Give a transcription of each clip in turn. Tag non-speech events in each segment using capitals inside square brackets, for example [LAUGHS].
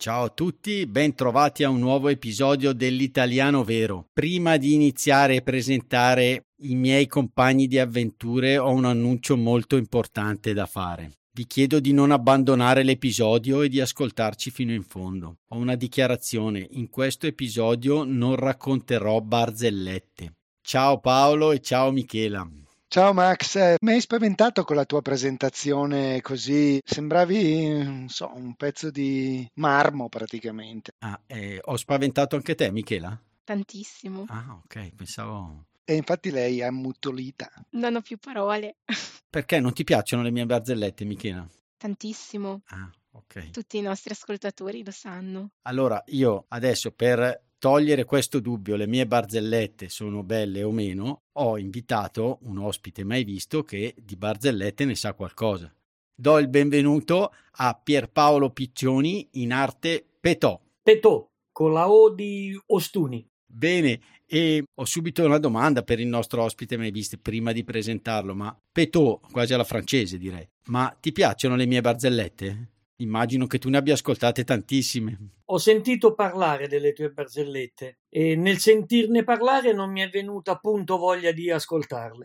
Ciao a tutti, ben trovati a un nuovo episodio dell'Italiano Vero. Prima di iniziare a presentare i miei compagni di avventure ho un annuncio molto importante da fare. Vi chiedo di non abbandonare l'episodio e di ascoltarci fino in fondo. Ho una dichiarazione, in questo episodio non racconterò barzellette. Ciao Paolo e ciao Michela. Ciao Max, eh, mi hai spaventato con la tua presentazione così, sembravi so, un pezzo di marmo praticamente. Ah, eh, ho spaventato anche te Michela? Tantissimo. Ah, ok, pensavo... E infatti lei è ammutolita. Non ho più parole. [LAUGHS] Perché non ti piacciono le mie barzellette, Michela? Tantissimo. Ah, ok. Tutti i nostri ascoltatori lo sanno. Allora, io adesso per togliere questo dubbio, le mie barzellette sono belle o meno, ho invitato un ospite mai visto che di barzellette ne sa qualcosa. Do il benvenuto a Pierpaolo Piccioni in arte Petò. Petò, con la O di Ostuni. Bene, e ho subito una domanda per il nostro ospite mai visto prima di presentarlo, ma Petò, quasi alla francese direi, ma ti piacciono le mie barzellette? Immagino che tu ne abbia ascoltate tantissime. Ho sentito parlare delle tue barzellette e nel sentirne parlare non mi è venuta appunto voglia di ascoltarle.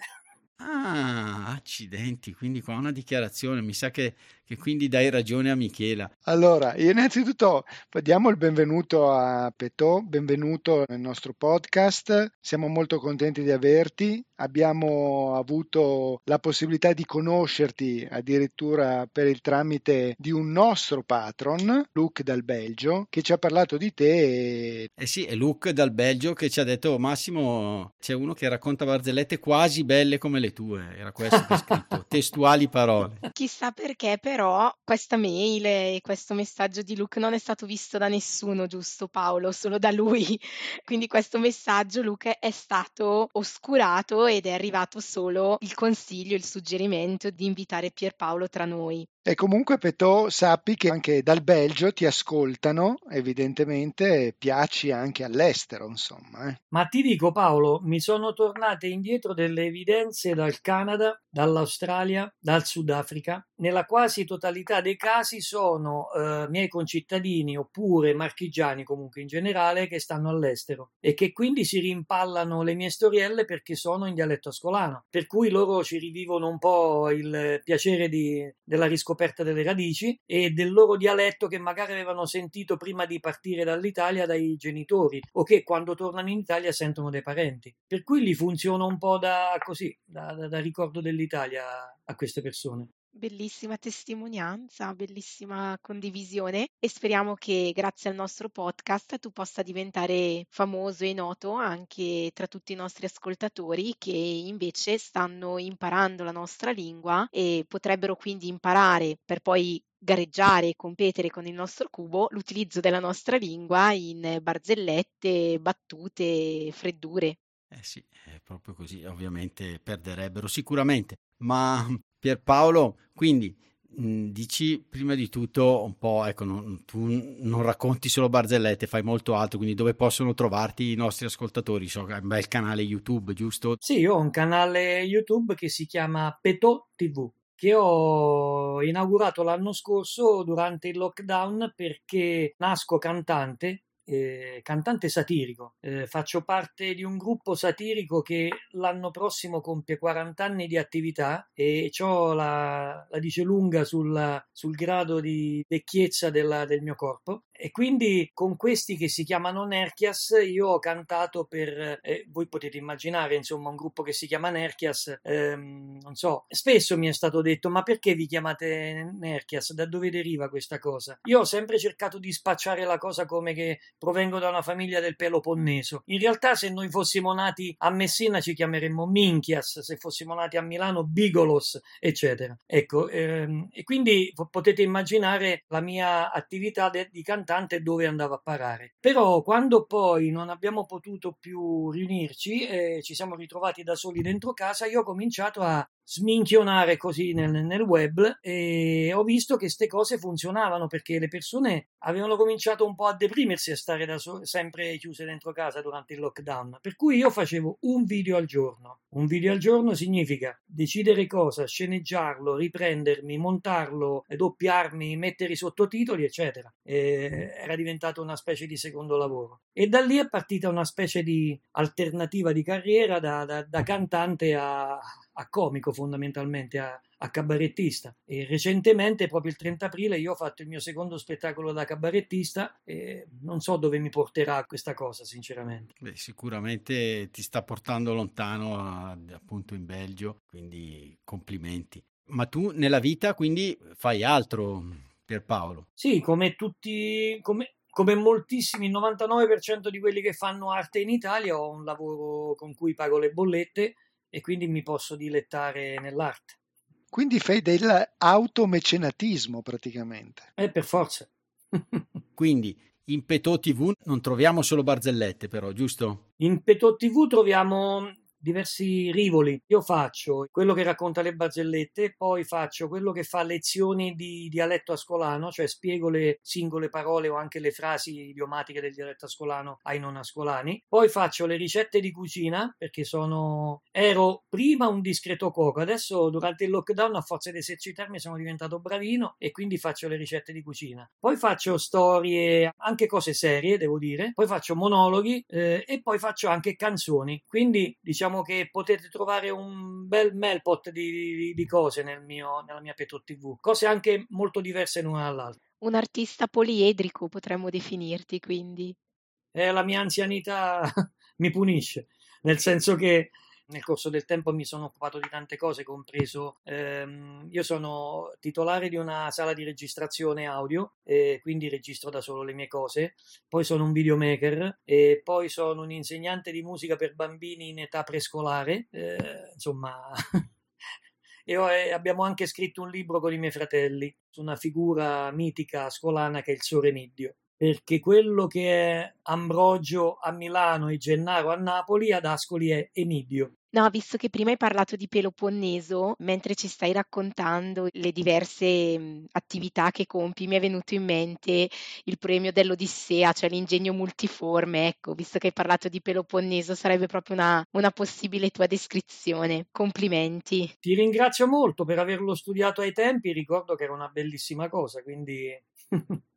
Ah, accidenti, quindi qua una dichiarazione, mi sa che, che, quindi dai ragione a Michela. Allora, innanzitutto diamo il benvenuto a Petò, benvenuto nel nostro podcast, siamo molto contenti di averti, abbiamo avuto la possibilità di conoscerti addirittura per il tramite di un nostro patron, Luke dal Belgio, che ci ha parlato di te. E... Eh sì, è Luke dal Belgio che ci ha detto, Massimo, c'è uno che racconta barzellette quasi belle come le tue, era questo che ha scritto, [LAUGHS] testuali parole. Chissà perché però questa mail e questo messaggio di Luke non è stato visto da nessuno, giusto Paolo? Solo da lui. [LAUGHS] Quindi questo messaggio, Luke, è stato oscurato ed è arrivato solo il consiglio, il suggerimento di invitare Pierpaolo tra noi. E comunque Petò sappi che anche dal Belgio ti ascoltano, evidentemente piaci anche all'estero, insomma. Eh. Ma ti dico Paolo, mi sono tornate indietro delle evidenze dal Canada, dall'Australia, dal Sudafrica. Nella quasi totalità dei casi sono eh, miei concittadini oppure marchigiani comunque in generale che stanno all'estero e che quindi si rimpallano le mie storielle perché sono in dialetto ascolano. Per cui loro ci rivivono un po' il piacere di, della riscoperta scoperta delle radici e del loro dialetto che magari avevano sentito prima di partire dall'Italia dai genitori o che quando tornano in Italia sentono dai parenti. Per cui gli funziona un po' da così, da, da, da ricordo dell'Italia a queste persone. Bellissima testimonianza, bellissima condivisione e speriamo che grazie al nostro podcast tu possa diventare famoso e noto anche tra tutti i nostri ascoltatori che invece stanno imparando la nostra lingua e potrebbero quindi imparare per poi gareggiare e competere con il nostro cubo l'utilizzo della nostra lingua in barzellette, battute, freddure. Eh sì, è proprio così, ovviamente perderebbero sicuramente, ma Pierpaolo, quindi mh, dici prima di tutto un po', ecco, non, tu non racconti solo barzellette, fai molto altro, quindi dove possono trovarti i nostri ascoltatori? So che hai un bel canale YouTube, giusto? Sì, io ho un canale YouTube che si chiama Peto TV che ho inaugurato l'anno scorso durante il lockdown perché nasco cantante eh, cantante satirico. Eh, faccio parte di un gruppo satirico che l'anno prossimo compie 40 anni di attività e ho la, la dice lunga sul, sul grado di vecchiezza della, del mio corpo e quindi con questi che si chiamano Nerchias io ho cantato per, eh, voi potete immaginare, insomma, un gruppo che si chiama Nerchias, ehm, non so, spesso mi è stato detto ma perché vi chiamate Nerchias? Da dove deriva questa cosa? Io ho sempre cercato di spacciare la cosa come che provengo da una famiglia del Peloponneso. In realtà se noi fossimo nati a Messina ci chiameremmo Minchias, se fossimo nati a Milano Bigolos, eccetera. Ecco, ehm, e quindi potete immaginare la mia attività de- di cantante importante dove andava a parare. Però quando poi non abbiamo potuto più riunirci e ci siamo ritrovati da soli dentro casa, io ho cominciato a sminchionare così nel, nel, web e ho visto che queste cose funzionavano perché le persone avevano cominciato un po' a deprimersi a stare da so- sempre chiuse dentro casa durante il lockdown. Per cui io facevo un video al giorno. Un video al giorno significa decidere cosa, sceneggiarlo, riprendermi, montarlo, doppiarmi, mettere i sottotitoli, eccetera. E era diventato una specie di secondo lavoro. E da lì è partita una specie di alternativa di carriera da, da, da cantante a, a comico fondamentalmente, a, a, cabarettista. E recentemente, proprio il 30 aprile, io ho fatto il mio secondo spettacolo da cabarettista e non so dove mi porterà questa cosa, sinceramente. Beh, sicuramente ti sta portando lontano, appunto in Belgio, quindi complimenti. Ma tu nella vita quindi fai altro, Pierpaolo? Sì, come tutti, come, come moltissimi, il 99% di quelli che fanno arte in Italia, ho un lavoro con cui pago le bollette e quindi mi posso dilettare nell'arte. Quindi fai dell'automecenatismo praticamente. Eh, per forza. [LAUGHS] quindi in Petò TV non troviamo solo barzellette però, giusto? In Petò TV troviamo diversi rivoli. Io faccio quello che racconta le barzellette, poi faccio quello che fa lezioni di dialetto ascolano, cioè spiego le singole parole o anche le frasi idiomatiche del dialetto ascolano ai non ascolani. Poi faccio le ricette di cucina, perché sono ero prima un discreto cuoco, adesso durante il lockdown a forza di esercitarmi sono diventato bravino e quindi faccio le ricette di cucina. Poi faccio storie, anche cose serie, devo dire. Poi faccio monologhi eh, e poi faccio anche canzoni. Quindi diciamo diciamo che potete trovare un bel melpot di, di, di cose nel mio, nella mia Petro TV, cose anche molto diverse l'una dall'altra. Un artista poliedrico potremmo definirti, quindi. Eh, la mia anzianità [LAUGHS] mi punisce, nel senso che nel corso del tempo mi sono occupato di tante cose, compreso ehm, io sono titolare di una sala di registrazione audio e quindi registro da solo le mie cose, poi sono un videomaker e poi sono un insegnante di musica per bambini in età prescolare, eh, insomma [LAUGHS] e abbiamo anche scritto un libro con i miei fratelli su una figura mitica scolana che è il Soremidio perché quello che è Ambrogio a Milano e Gennaro a Napoli, ad Ascoli è Emidio. No, visto che prima hai parlato di Peloponneso, mentre ci stai raccontando le diverse mh, attività che compi, mi è venuto in mente il premio dell'Odissea, cioè l'ingegno multiforme. Ecco, visto che hai parlato di Peloponneso, sarebbe proprio una, una possibile tua descrizione. Complimenti. Ti ringrazio molto per averlo studiato ai tempi, ricordo che era una bellissima cosa, quindi [LAUGHS]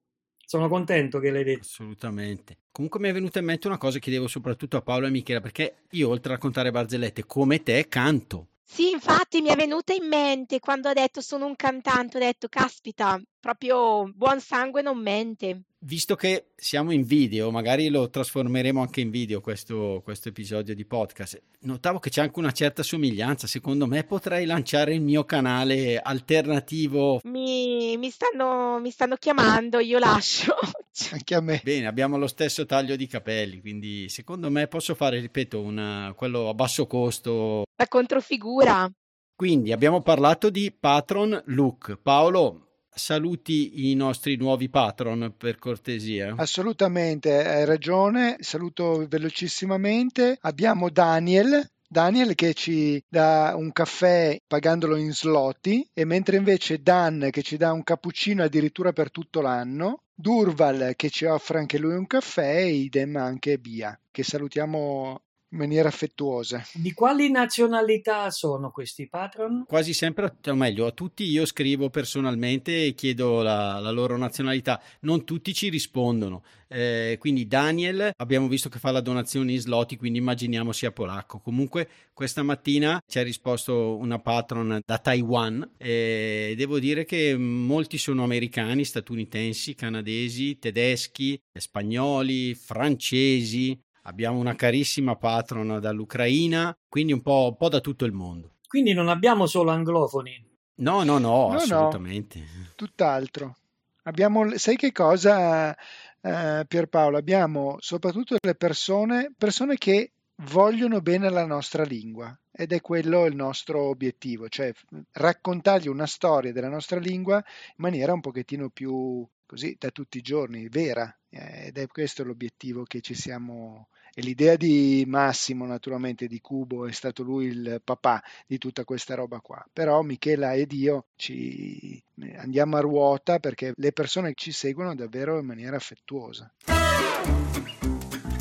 sono contento che l'hai detto. Assolutamente. Comunque mi è venuta in mente una cosa che chiedevo soprattutto a Paolo e Michela, perché io oltre a raccontare barzellette come te canto. Sì, infatti mi è venuta in mente quando ha detto sono un cantante, ho detto caspita, proprio buon sangue non mente. Visto che siamo in video, magari lo trasformeremo anche in video questo, questo episodio di podcast. Notavo che c'è anche una certa somiglianza. Secondo me potrei lanciare il mio canale alternativo. Mi, mi, stanno, mi stanno chiamando, io lascio. [LAUGHS] Anche a me. Bene, abbiamo lo stesso taglio di capelli, quindi secondo me posso fare, ripeto, una, quello a basso costo. La controfigura. Quindi abbiamo parlato di patron look. Paolo, saluti i nostri nuovi patron per cortesia. Assolutamente, hai ragione. Saluto velocissimamente. Abbiamo Daniel. Daniel che ci dà un caffè pagandolo in slotti e mentre invece Dan che ci dà un cappuccino addirittura per tutto l'anno, Durval che ci offre anche lui un caffè e idem anche Bia che salutiamo in maniera affettuosa. Di quali nazionalità sono questi patron? Quasi sempre, o meglio, a tutti io scrivo personalmente e chiedo la, la loro nazionalità. Non tutti ci rispondono. Eh, quindi Daniel abbiamo visto che fa la donazione in sloti, quindi immaginiamo sia polacco. Comunque questa mattina ci ha risposto una patron da Taiwan e devo dire che molti sono americani, statunitensi, canadesi, tedeschi, spagnoli, francesi, abbiamo una carissima patron dall'Ucraina, quindi un po', un po', da tutto il mondo. Quindi non abbiamo solo anglofoni. No, no, no, no assolutamente. No, tutt'altro. Abbiamo, sai che cosa, eh, Pierpaolo? Abbiamo soprattutto le persone, persone che vogliono bene la nostra lingua ed è quello il nostro obiettivo, cioè raccontargli una storia della nostra lingua in maniera un pochettino più così da tutti i giorni, vera, eh, ed è questo l'obiettivo che ci siamo e l'idea di Massimo, naturalmente, di Cubo, è stato lui il papà di tutta questa roba qua. Però Michela ed io ci andiamo a ruota perché le persone ci seguono davvero in maniera affettuosa.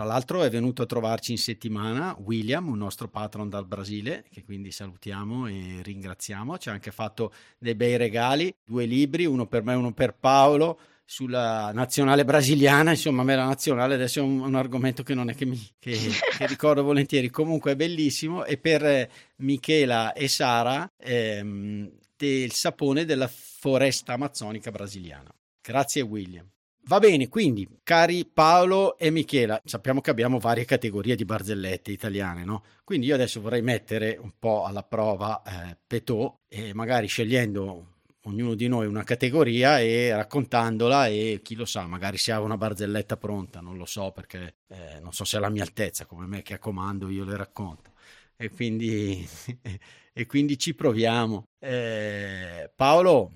Tra l'altro è venuto a trovarci in settimana William, un nostro patron dal Brasile, che quindi salutiamo e ringraziamo. Ci ha anche fatto dei bei regali, due libri, uno per me e uno per Paolo sulla nazionale brasiliana, insomma, a me la nazionale adesso è un, un argomento che non è che, mi, che, [LAUGHS] che, ricordo volentieri, comunque è bellissimo e per Michela e Sara ehm, del sapone della foresta amazzonica brasiliana. Grazie William. Va bene, quindi, cari Paolo e Michela, sappiamo che abbiamo varie categorie di barzellette italiane, no? Quindi io adesso vorrei mettere un po' alla prova eh, Petò e magari scegliendo ognuno di noi una categoria e raccontandola e chi lo sa, magari si ha una barzelletta pronta, non lo so perché eh, non so se è alla mia altezza, come me che a comando io le racconto. E quindi, [LAUGHS] e quindi ci proviamo. Eh, Paolo,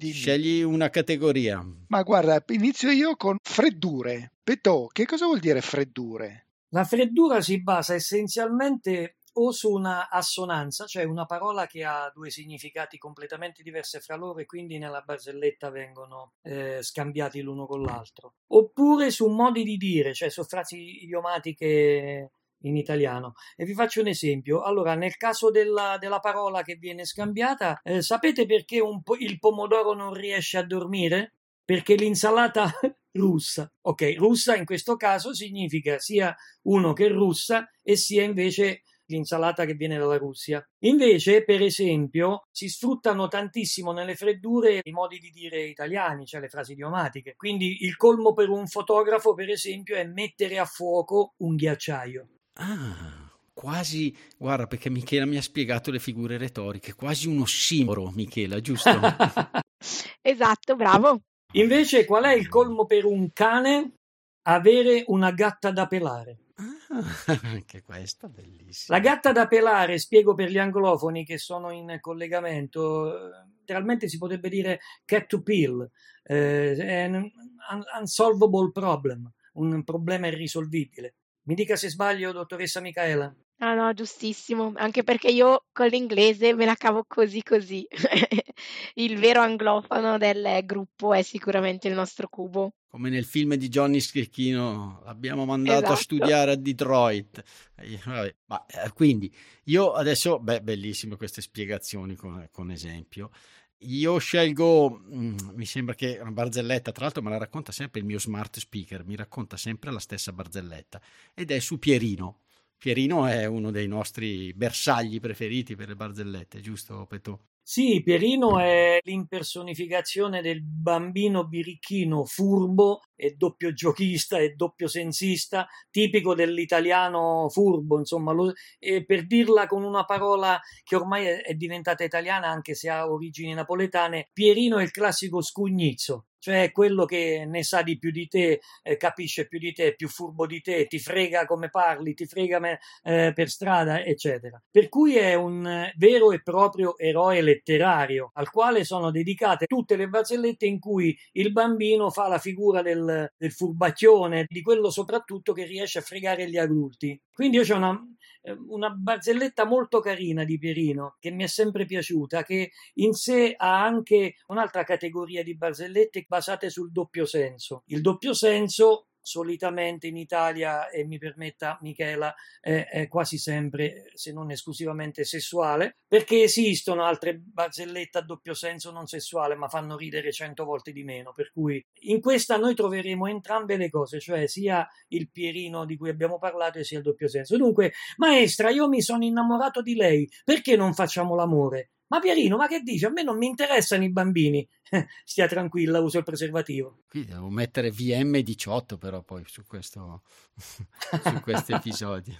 Dimmi. Scegli una categoria. Ma guarda, inizio io con freddure. Petò, che cosa vuol dire freddure? La freddura si basa essenzialmente o su una assonanza, cioè una parola che ha due significati completamente diversi fra loro e quindi nella barzelletta vengono eh, scambiati l'uno con l'altro, oppure su modi di dire, cioè su frasi idiomatiche in italiano. E vi faccio un esempio. Allora, nel caso della, della parola che viene scambiata, eh, sapete perché po- il pomodoro non riesce a dormire? Perché l'insalata [LAUGHS] russa. Ok, russa in questo caso significa sia uno che russa e sia invece l'insalata che viene dalla Russia. Invece, per esempio, si sfruttano tantissimo nelle freddure i modi di dire italiani, cioè le frasi idiomatiche. Quindi il colmo per un fotografo, per esempio, è mettere a fuoco un ghiacciaio. Ah, quasi, guarda, perché Michela mi ha spiegato le figure retoriche, quasi un ossimoro, Michela, giusto? [LAUGHS] esatto, bravo. Invece, qual è il colmo per un cane? Avere una gatta da pelare. Ah, [LAUGHS] anche questa bellissima. La gatta da pelare, spiego per gli anglofoni che sono in collegamento, letteralmente si potrebbe dire cat to peel, eh, è un unsolvable problem, un problema irrisolvibile. Mi dica se sbaglio, dottoressa Micaela. Ah no, giustissimo, anche perché io con l'inglese me la cavo così così. [LAUGHS] il vero anglofono del gruppo è sicuramente il nostro cubo. Come nel film di Johnny Schicchino, l'abbiamo mandato esatto. a studiare a Detroit. Vabbè, ma, eh, quindi io adesso, beh, bellissime queste spiegazioni con, con esempio. Io scelgo, mm, mi sembra che una barzelletta, tra l'altro me la racconta sempre il mio smart speaker, mi racconta sempre la stessa barzelletta ed è su Pierino. Pierino è uno dei nostri bersagli preferiti per le barzellette, giusto Petò? Sì, Pierino è l'impersonificazione del bambino birichino furbo e doppio giochista e doppio sensista, tipico dell'italiano furbo, insomma, lo, per dirla con una parola che ormai è, è diventata italiana anche se ha origini napoletane, Pierino è il classico scugnizzo, cioè quello che ne sa di più di te, eh, capisce più di te, è più furbo di te, ti frega come parli, ti frega me, eh, per strada, eccetera. Per cui è un eh, vero e proprio eroe letterario al quale sono dedicate tutte le barzellette in cui il bambino fa la figura del, del furbacchione, di quello soprattutto che riesce a fregare gli adulti. Quindi io ho una, Ehm, una barzelletta molto carina di Pierino che mi è sempre piaciuta, che in sé ha anche un'altra categoria di barzellette basate sul doppio senso. Il doppio senso solitamente in Italia, e mi permetta Michela, è, è quasi sempre, se non esclusivamente sessuale, perché esistono altre barzellette a doppio senso non sessuale, ma fanno ridere cento volte di meno. Per cui in questa noi troveremo entrambe le cose, cioè sia il Pierino di cui abbiamo parlato e sia il doppio senso. Dunque, maestra, io mi sono innamorato di lei, perché non facciamo l'amore? Ma Pierino, ma che dici? A me non mi interessano i bambini. [LAUGHS] Stia tranquilla, uso il preservativo. Qui devo mettere VM18 però poi su questo, [LAUGHS] su questo episodio.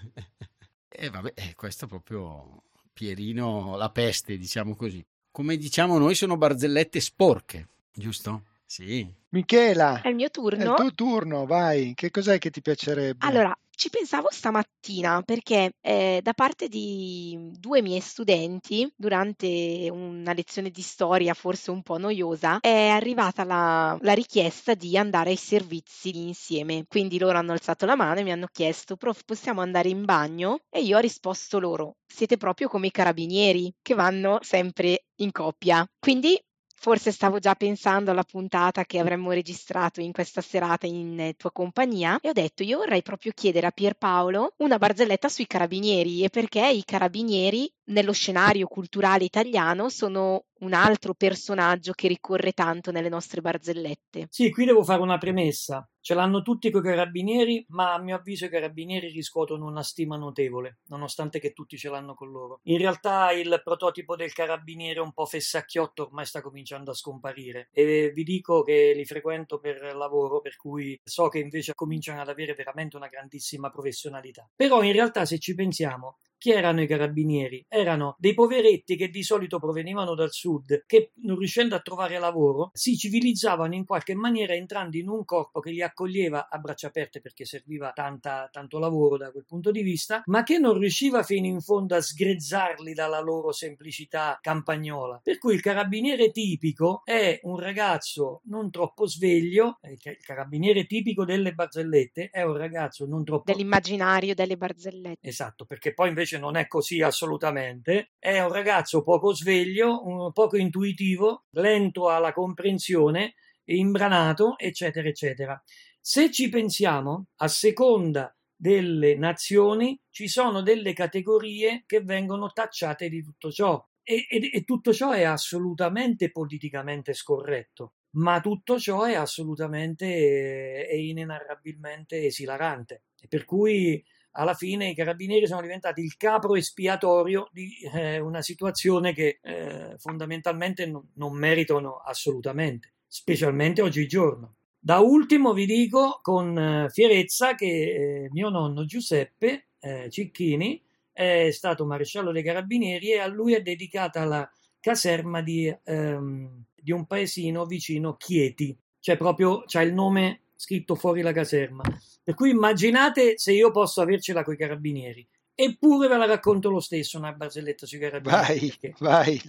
E vabbè, eh, questo è proprio Pierino la peste, diciamo così. Come diciamo noi sono barzellette sporche, giusto? Sì. Michela, È il mio è turno? il tuo turno, vai. Che cos'è che ti piacerebbe? Allora, ci pensavo stamattina perché eh, da parte di due miei studenti, durante una lezione di storia forse un po' noiosa, è arrivata la, la richiesta di andare ai servizi insieme. Quindi loro hanno alzato la mano e mi hanno chiesto, prof, possiamo andare in bagno? E io ho risposto loro, siete proprio come i carabinieri che vanno sempre in coppia. Quindi Forse stavo già pensando alla puntata che avremmo registrato in questa serata in eh, tua compagnia e ho detto io vorrei proprio chiedere a Pierpaolo una barzelletta sui carabinieri e perché i carabinieri nello scenario culturale italiano sono un altro personaggio che ricorre tanto nelle nostre barzellette. Sì, qui devo fare una premessa. Ce l'hanno tutti coi carabinieri, ma a mio avviso i carabinieri riscuotono una stima notevole, nonostante che tutti ce l'hanno con loro. In realtà il prototipo del carabiniere un po' fessacchiotto ormai sta cominciando a scomparire e vi dico che li frequento per lavoro, per cui so che invece cominciano ad avere veramente una grandissima professionalità. Però in realtà se ci pensiamo, chi erano i carabinieri? Erano dei poveretti che di solito provenivano dal sud, che non riuscendo a trovare lavoro si civilizzavano in qualche maniera entrando in un corpo che li accoglieva a braccia aperte perché serviva tanta, tanto lavoro da quel punto di vista, ma che non riusciva fino in fondo a sgrezzarli dalla loro semplicità campagnola. Per cui il carabiniere tipico è un ragazzo non troppo sveglio, eh, il carabiniere tipico delle barzellette è un ragazzo non troppo Dell'immaginario delle barzellette. Esatto, perché poi invece non è così assolutamente. È un ragazzo poco sveglio, poco intuitivo, lento alla comprensione, imbranato, eccetera, eccetera. Se ci pensiamo, a seconda delle nazioni ci sono delle categorie che vengono tacciate di tutto ciò e, e- e tutto ciò è assolutamente politicamente scorretto, ma tutto ciò è assolutamente eh, e inenarrabilmente esilarante. E per cui alla fine i carabinieri sono diventati il capro espiatorio di eh, una situazione che eh, fondamentalmente non, non meritano assolutamente, specialmente oggigiorno. Da ultimo vi dico con eh, fierezza che eh, mio nonno Giuseppe eh, Cicchini è stato maresciallo dei carabinieri e a lui è dedicata la caserma di, ehm, di un paesino vicino Chieti, cioè proprio c'ha il nome scritto fuori la caserma. Per cui immaginate se io posso avercela coi carabinieri. Eppure ve la racconto lo stesso una barzelletta sui carabinieri. Vai, perché vai.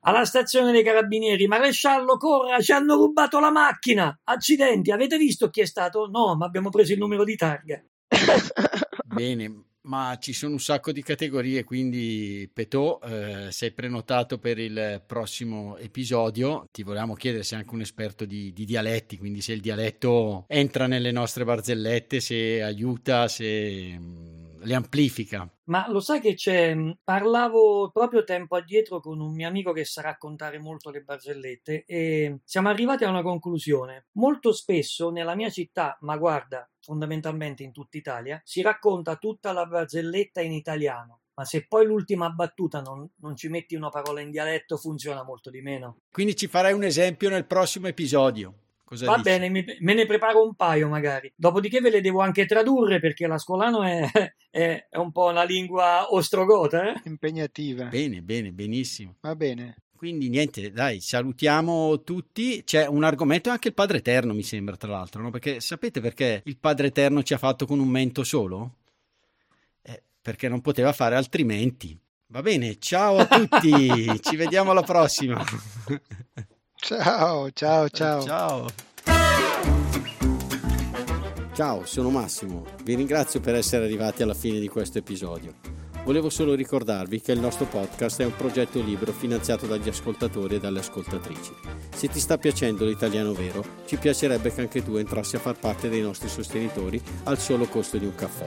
Alla stazione dei carabinieri, maresciallo, corra, ci hanno rubato la macchina. Accidenti, avete visto chi è stato? No, ma abbiamo preso il numero di targa. Bene, ma ci sono un sacco di categorie, quindi Petò, eh, sei prenotato per il prossimo episodio. Ti volevamo chiedere se sei anche un esperto di, di dialetti, quindi se il dialetto entra nelle nostre barzellette, se aiuta, se mm, le amplifica. Ma lo sai che c'è? Parlavo proprio tempo addietro con un mio amico che sa raccontare molto le barzellette e siamo arrivati a una conclusione. Molto spesso nella mia città, ma guarda, fondamentalmente in tutta Italia, si racconta tutta la barzelletta in italiano. Ma se poi l'ultima battuta non, non ci metti una parola in dialetto, funziona molto di meno. Quindi ci farai un esempio nel prossimo episodio. Cosa Va dici? bene, mi- me ne preparo un paio magari. Dopodiché ve le devo anche tradurre perché l'ascolano è, [LAUGHS] è, è un po' una lingua ostrogota. Eh? impegnativa. Bene, bene, benissimo. Va bene. Quindi niente, dai, salutiamo tutti. C'è un argomento anche il Padre Eterno, mi sembra, tra l'altro, no? Perché sapete perché il Padre Eterno ci ha fatto con un mento solo? Eh, perché non poteva fare altrimenti. Va bene, ciao a tutti, [LAUGHS] ci vediamo alla prossima. [LAUGHS] Ciao, ciao, ciao. Ciao. Ciao, sono Massimo. Vi ringrazio per essere arrivati alla fine di questo episodio. Volevo solo ricordarvi che il nostro podcast è un progetto libero finanziato dagli ascoltatori e dalle ascoltatrici. Se ti sta piacendo l'italiano vero, ci piacerebbe che anche tu entrassi a far parte dei nostri sostenitori al solo costo di un caffè.